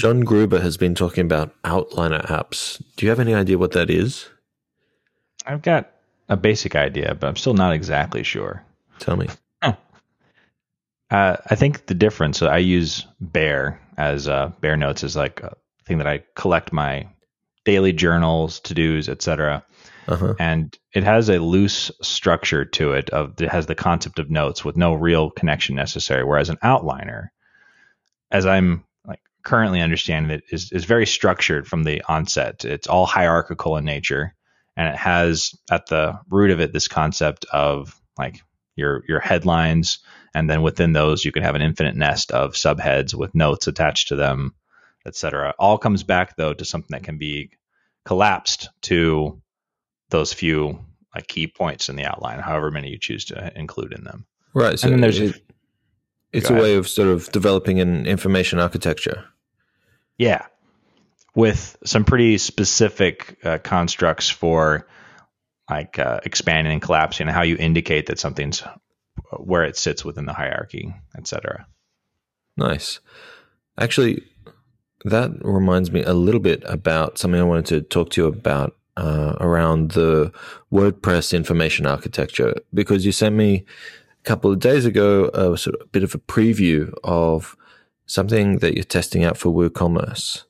John Gruber has been talking about outliner apps. Do you have any idea what that is? I've got a basic idea, but I'm still not exactly sure. Tell me. Uh, I think the difference. So I use Bear as uh, Bear Notes is like a thing that I collect my daily journals, to dos, etc. Uh-huh. And it has a loose structure to it. Of it has the concept of notes with no real connection necessary. Whereas an outliner, as I'm currently understanding it, is is very structured from the onset. It's all hierarchical in nature, and it has at the root of it this concept of like your your headlines and then within those you can have an infinite nest of subheads with notes attached to them etc all comes back though to something that can be collapsed to those few like key points in the outline however many you choose to include in them right so and then there's it, it's a way of sort of developing an information architecture yeah with some pretty specific uh, constructs for like uh, expanding and collapsing and how you indicate that something's where it sits within the hierarchy, etc. Nice. Actually, that reminds me a little bit about something I wanted to talk to you about uh, around the WordPress information architecture because you sent me a couple of days ago a sort of bit of a preview of something that you're testing out for WooCommerce.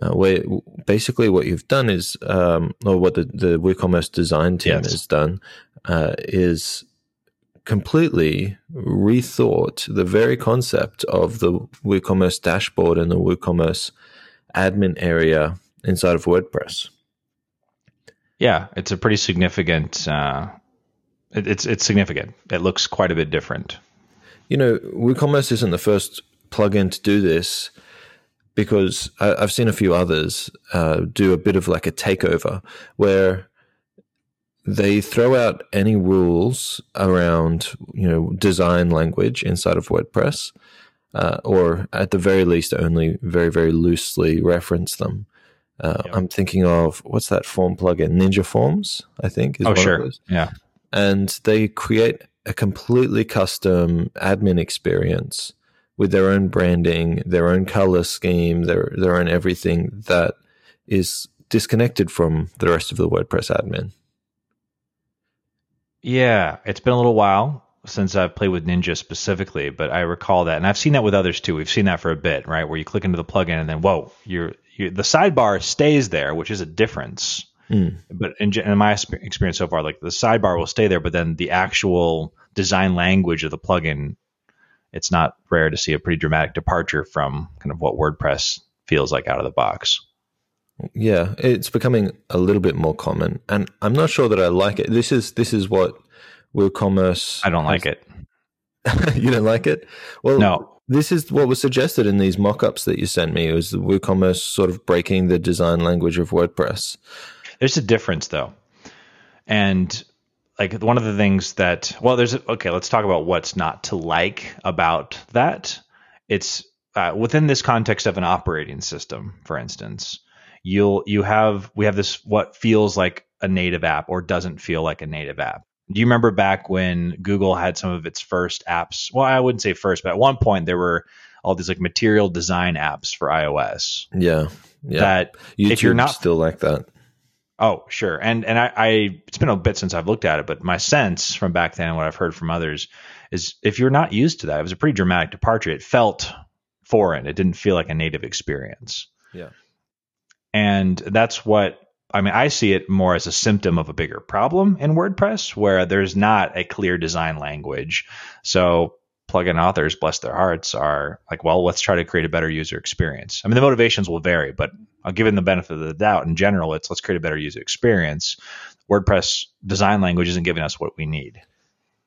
Uh, where basically what you've done is, um, or what the, the WooCommerce design team yes. has done, uh, is completely rethought the very concept of the WooCommerce dashboard and the WooCommerce admin area inside of WordPress. Yeah, it's a pretty significant. Uh, it, it's it's significant. It looks quite a bit different. You know, WooCommerce isn't the first plugin to do this because I, have seen a few others uh, do a bit of like a takeover where they throw out any rules around you know design language inside of WordPress, uh, or at the very least, only very very loosely reference them. Uh, yep. I'm thinking of what's that form plugin, Ninja Forms, I think. oh, sure. Yeah. And they create a completely custom admin experience with their own branding, their own color scheme, their their own everything that is disconnected from the rest of the WordPress admin. Yeah, it's been a little while since I've played with Ninja specifically, but I recall that, and I've seen that with others too. We've seen that for a bit, right? Where you click into the plugin and then whoa, you're, you're the sidebar stays there, which is a difference. Mm. But in, in, my experience so far, like the sidebar will stay there, but then the actual design language of the plugin, it's not rare to see a pretty dramatic departure from kind of what WordPress feels like out of the box. Yeah, it's becoming a little bit more common, and I'm not sure that I like it. This is this is what WooCommerce. I don't like it. you don't like it? Well, no. This is what was suggested in these mock-ups that you sent me. It was the WooCommerce sort of breaking the design language of WordPress. There's a difference though, and like one of the things that well, there's okay. Let's talk about what's not to like about that. It's uh, within this context of an operating system, for instance you'll you have we have this what feels like a native app or doesn't feel like a native app. Do you remember back when Google had some of its first apps? Well, I wouldn't say first, but at one point there were all these like material design apps for iOS. Yeah. Yeah. That YouTube if you're not still like that. Oh, sure. And and I, I it's been a bit since I've looked at it, but my sense from back then and what I've heard from others is if you're not used to that, it was a pretty dramatic departure. It felt foreign. It didn't feel like a native experience. Yeah. And that's what I mean, I see it more as a symptom of a bigger problem in WordPress where there's not a clear design language. So plugin authors, bless their hearts, are like, well, let's try to create a better user experience. I mean, the motivations will vary, but I'll give them the benefit of the doubt. In general, it's let's create a better user experience. WordPress design language isn't giving us what we need.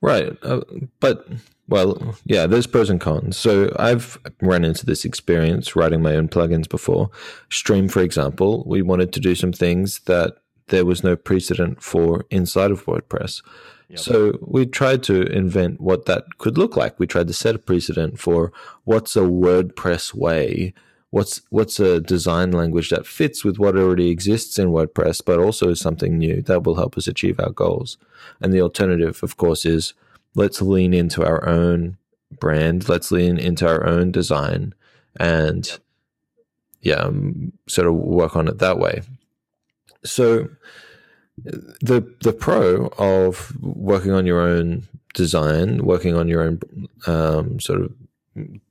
Right. Uh, but well, yeah, there's pros and cons. So I've run into this experience writing my own plugins before. Stream, for example, we wanted to do some things that there was no precedent for inside of WordPress. So we tried to invent what that could look like. We tried to set a precedent for what's a WordPress way, what's what's a design language that fits with what already exists in WordPress, but also something new that will help us achieve our goals. And the alternative, of course, is let's lean into our own brand let's lean into our own design and yeah, um, sort of work on it that way. So the the pro of working on your own design, working on your own um, sort of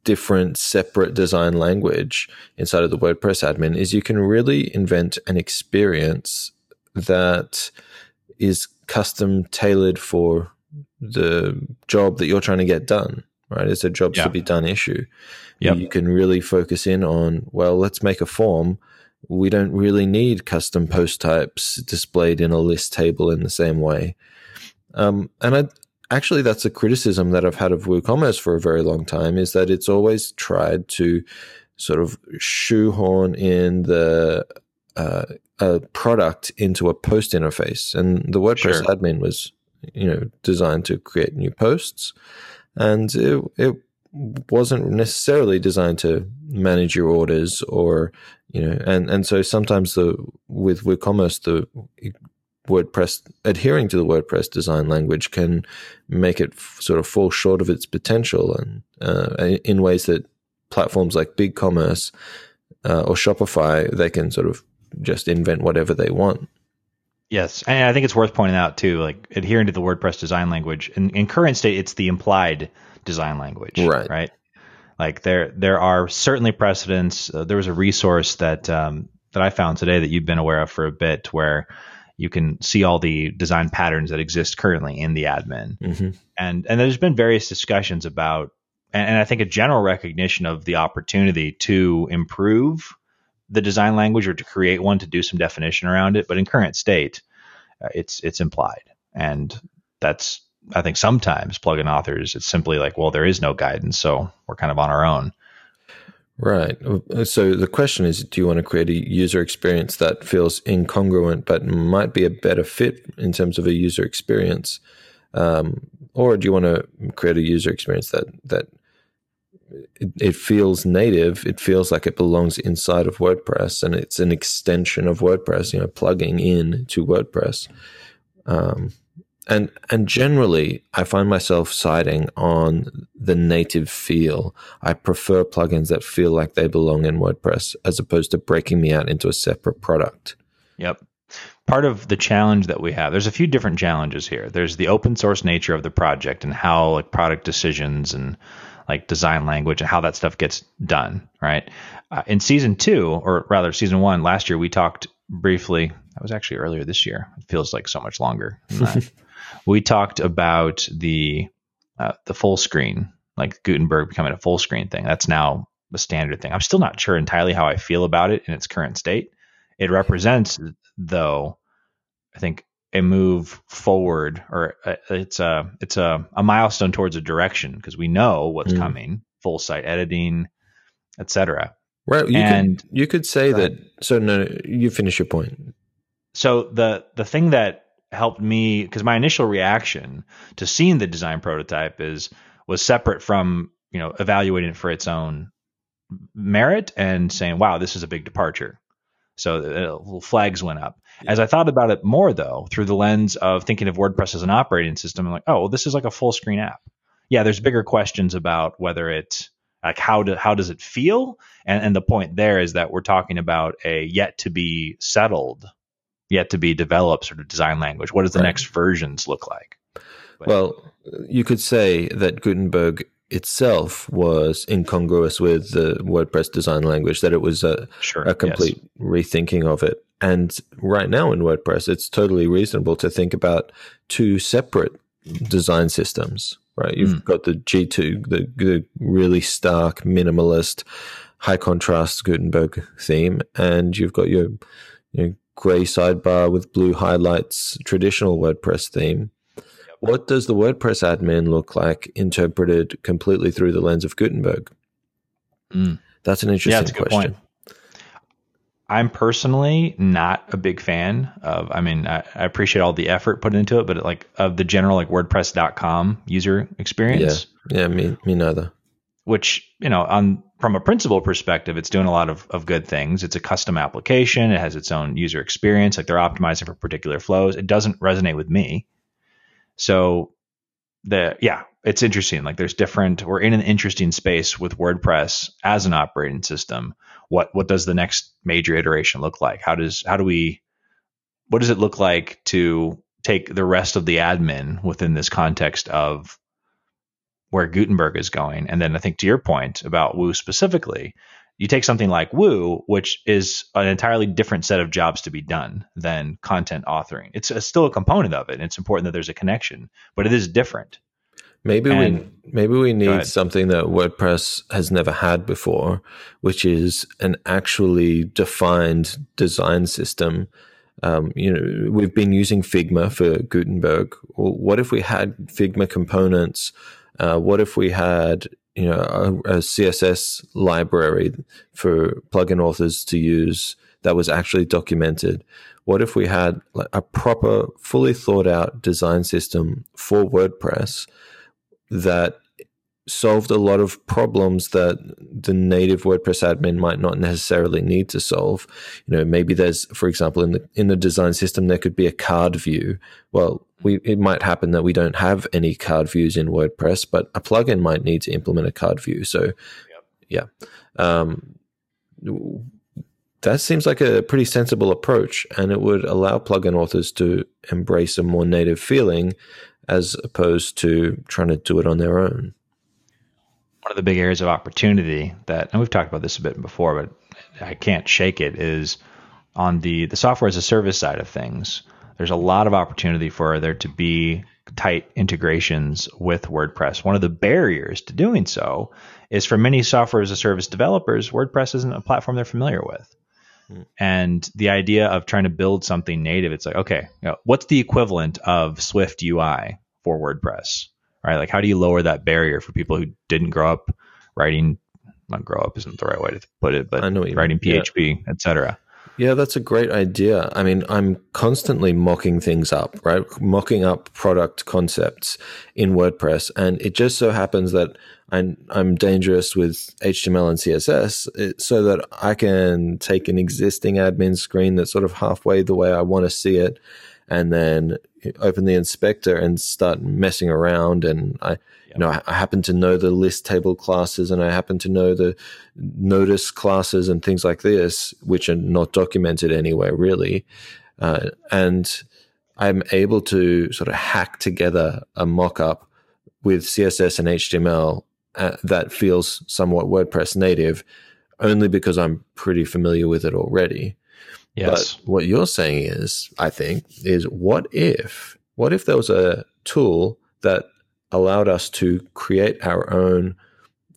different separate design language inside of the WordPress admin is you can really invent an experience that is custom tailored for the job that you're trying to get done right it's a jobs yeah. to be done issue yep. you can really focus in on well let's make a form we don't really need custom post types displayed in a list table in the same way. Um, and I, actually that's a criticism that I've had of WooCommerce for a very long time is that it's always tried to sort of shoehorn in the uh, a product into a post interface, and the WordPress sure. admin was you know designed to create new posts, and it, it wasn't necessarily designed to manage your orders or you know and and so sometimes the with WooCommerce the WordPress adhering to the WordPress design language can make it f- sort of fall short of its potential, and uh, in ways that platforms like BigCommerce uh, or Shopify they can sort of just invent whatever they want. Yes, and I think it's worth pointing out too, like adhering to the WordPress design language. In, in current state, it's the implied design language, right? Right. Like there, there are certainly precedents. Uh, there was a resource that um, that I found today that you've been aware of for a bit, where you can see all the design patterns that exist currently in the admin. Mm-hmm. And and there's been various discussions about and, and, I think a general recognition of the opportunity to improve the design language or to create one to do some definition around it. But in current state, uh, it's it's implied, and that's I think sometimes plugin authors it's simply like, well, there is no guidance, so we're kind of on our own. Right. So the question is do you want to create a user experience that feels incongruent but might be a better fit in terms of a user experience? Um, or do you want to create a user experience that, that it, it, feels native, it feels like it belongs inside of WordPress and it's an extension of WordPress, you know, plugging in to WordPress? Um, and and generally i find myself siding on the native feel. I prefer plugins that feel like they belong in wordpress as opposed to breaking me out into a separate product. Yep. Part of the challenge that we have there's a few different challenges here. There's the open source nature of the project and how like product decisions and like design language and how that stuff gets done right uh, in season two or rather season one last year we talked briefly that was actually earlier this year it feels like so much longer we talked about the uh, the full screen, like Gutenberg becoming a full screen thing. That's now a standard thing. I'm still not sure entirely how I feel about it in its current state. It represents, though, I think a move forward, or a, uh, it's a it's a, a milestone towards a direction because we know what's mm. coming, full site editing, etc. Right. You and could, you could say that. So no, you finish your point. So the the thing that helped me because my initial reaction to seeing the design prototype is was separate from you know evaluating it for its own merit and saying wow this is a big departure so uh, little flags went up as i thought about it more though through the lens of thinking of wordpress as an operating system i'm like oh well, this is like a full screen app yeah there's bigger questions about whether it like how do how does it feel and and the point there is that we're talking about a yet to be settled yet to be developed sort of design language? What does the right. next versions look like? But, well, you could say that Gutenberg itself was incongruous with the WordPress design language, that it was a, sure, a complete yes. rethinking of it. And right now in WordPress, it's totally reasonable to think about two separate design systems, right? You've mm. got the G2, the, the really stark, minimalist, high contrast Gutenberg theme, and you've got your, your gray sidebar with blue highlights, traditional WordPress theme. What does the WordPress admin look like interpreted completely through the lens of Gutenberg? Mm. That's an interesting yeah, that's question. I'm personally not a big fan of. I mean, I, I, appreciate all the effort put into it, but like of the general like WordPress.com user experience. Yeah, yeah, me, me neither. Which you know, on from a principle perspective, it's doing a lot of, of good things. It's a custom application. It has its own user experience. Like they're optimizing for particular flows. It doesn't resonate with me. So the, yeah, it's interesting. Like there's different. We're in an interesting space with WordPress as an operating system. What what does the next major iteration look like? How does how do we what does it look like to take the rest of the admin within this context of where Gutenberg is going? And then I think to your point about Woo specifically, you take something like Woo, which is an entirely different set of jobs to be done than content authoring. It's a, still a component of it. And it's important that there's a connection, but it is different. Maybe and, we maybe we need something that WordPress has never had before, which is an actually defined design system. Um, you know, we've been using Figma for Gutenberg. Well, what if we had Figma components? Uh, what if we had you know a, a, css library for plugin authors to use that was actually documented what if we had a proper fully thought out design system for wordpress that solved a lot of problems that the native WordPress admin might not necessarily need to solve. You know, maybe there's, for example, in the in the design system there could be a card view. Well, we it might happen that we don't have any card views in WordPress, but a plugin might need to implement a card view. So, yep. yeah. Um, that seems like a pretty sensible approach, and it would allow plugin authors to embrace a more native feeling as opposed to trying to do it on their own one of the big areas of opportunity that, and we've talked about this a bit before, but I can't shake it, is on the the software as a service side of things. There's a lot of opportunity for there to be tight integrations with WordPress. One of the barriers to doing so is for many software as a service developers, WordPress isn't a platform they're familiar with. Hmm. And the idea of trying to build something native, it's like, okay, you know, what's the equivalent of Swift UI for WordPress? right? Like, how do you lower that barrier for people who didn't grow up writing? Not grow up isn't the right way to put it, but writing PHP, yeah. etc. Yeah, that's a great idea. I mean, I'm constantly mocking things up, right? Mocking up product concepts in WordPress. And it just so happens that I'm, I'm dangerous with HTML and CSS eh, so that I can take an existing admin screen that's sort of halfway the way I want to see it and then open the inspector and start messing around. And I, you know, I, I, happen to know the list table classes and I happen to know the notice classes and things like this, which are not documented anywhere really. Uh, and I'm able to sort of hack together a mock-up with CSS and HTML uh, that feels somewhat WordPress native, only because I'm pretty familiar with it already. Yes. But what you're saying is, I think, is what if, what if there was a tool that allowed us to create our own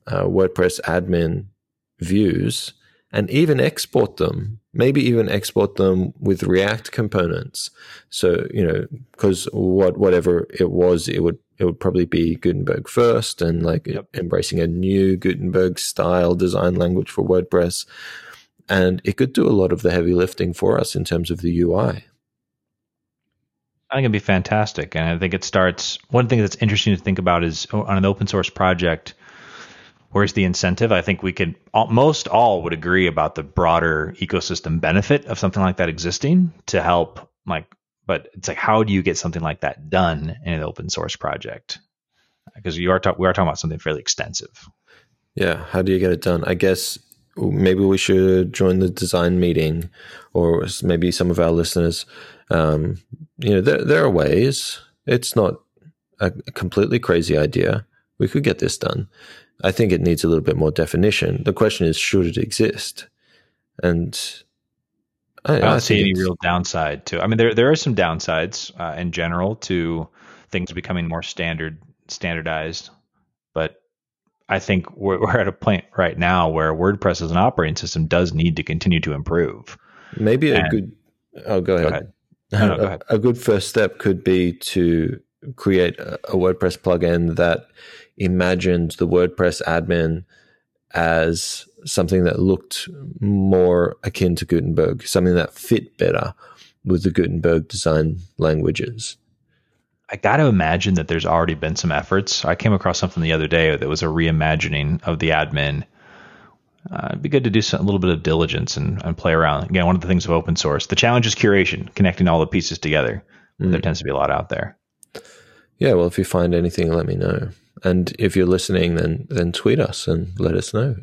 uh, WordPress admin views and even export them, maybe even export them with React components. So, you know, because what, whatever it was, it would, it would probably be Gutenberg first and like yep. embracing a new Gutenberg style design language for WordPress and it could do a lot of the heavy lifting for us in terms of the UI. I think it'd be fantastic, and I think it starts. One thing that's interesting to think about is oh, on an open source project. Where's the incentive? I think we could most all would agree about the broader ecosystem benefit of something like that existing to help like but it's like how do you get something like that done in an open source project because you are talk, we are talking about something fairly extensive yeah how do you get it done i guess maybe we should join the design meeting, or maybe some of our listeners. Um, you know, there there are ways. It's not a completely crazy idea. We could get this done. I think it needs a little bit more definition. The question is, should it exist? And I, I don't I see any real downside to. I mean, there there are some downsides uh, in general to things becoming more standard standardized, but I think we're, we're at a point right now where WordPress as an operating system does need to continue to improve. Maybe a and, good. Oh, go ahead. Go ahead. No, no, go ahead. A, a good first step could be to create a, a WordPress plugin that imagined the WordPress admin as something that looked more akin to Gutenberg, something that fit better with the Gutenberg design languages. I got to imagine that there's already been some efforts. I came across something the other day that was a reimagining of the admin. Uh, it'd be good to do some, a little bit of diligence and, and, play around. Again, one of the things of open source, the challenge is curation, connecting all the pieces together. Mm. There tends to be a lot out there. Yeah, well, if you find anything, let me know. and if you're listening, then then tweet us and let us know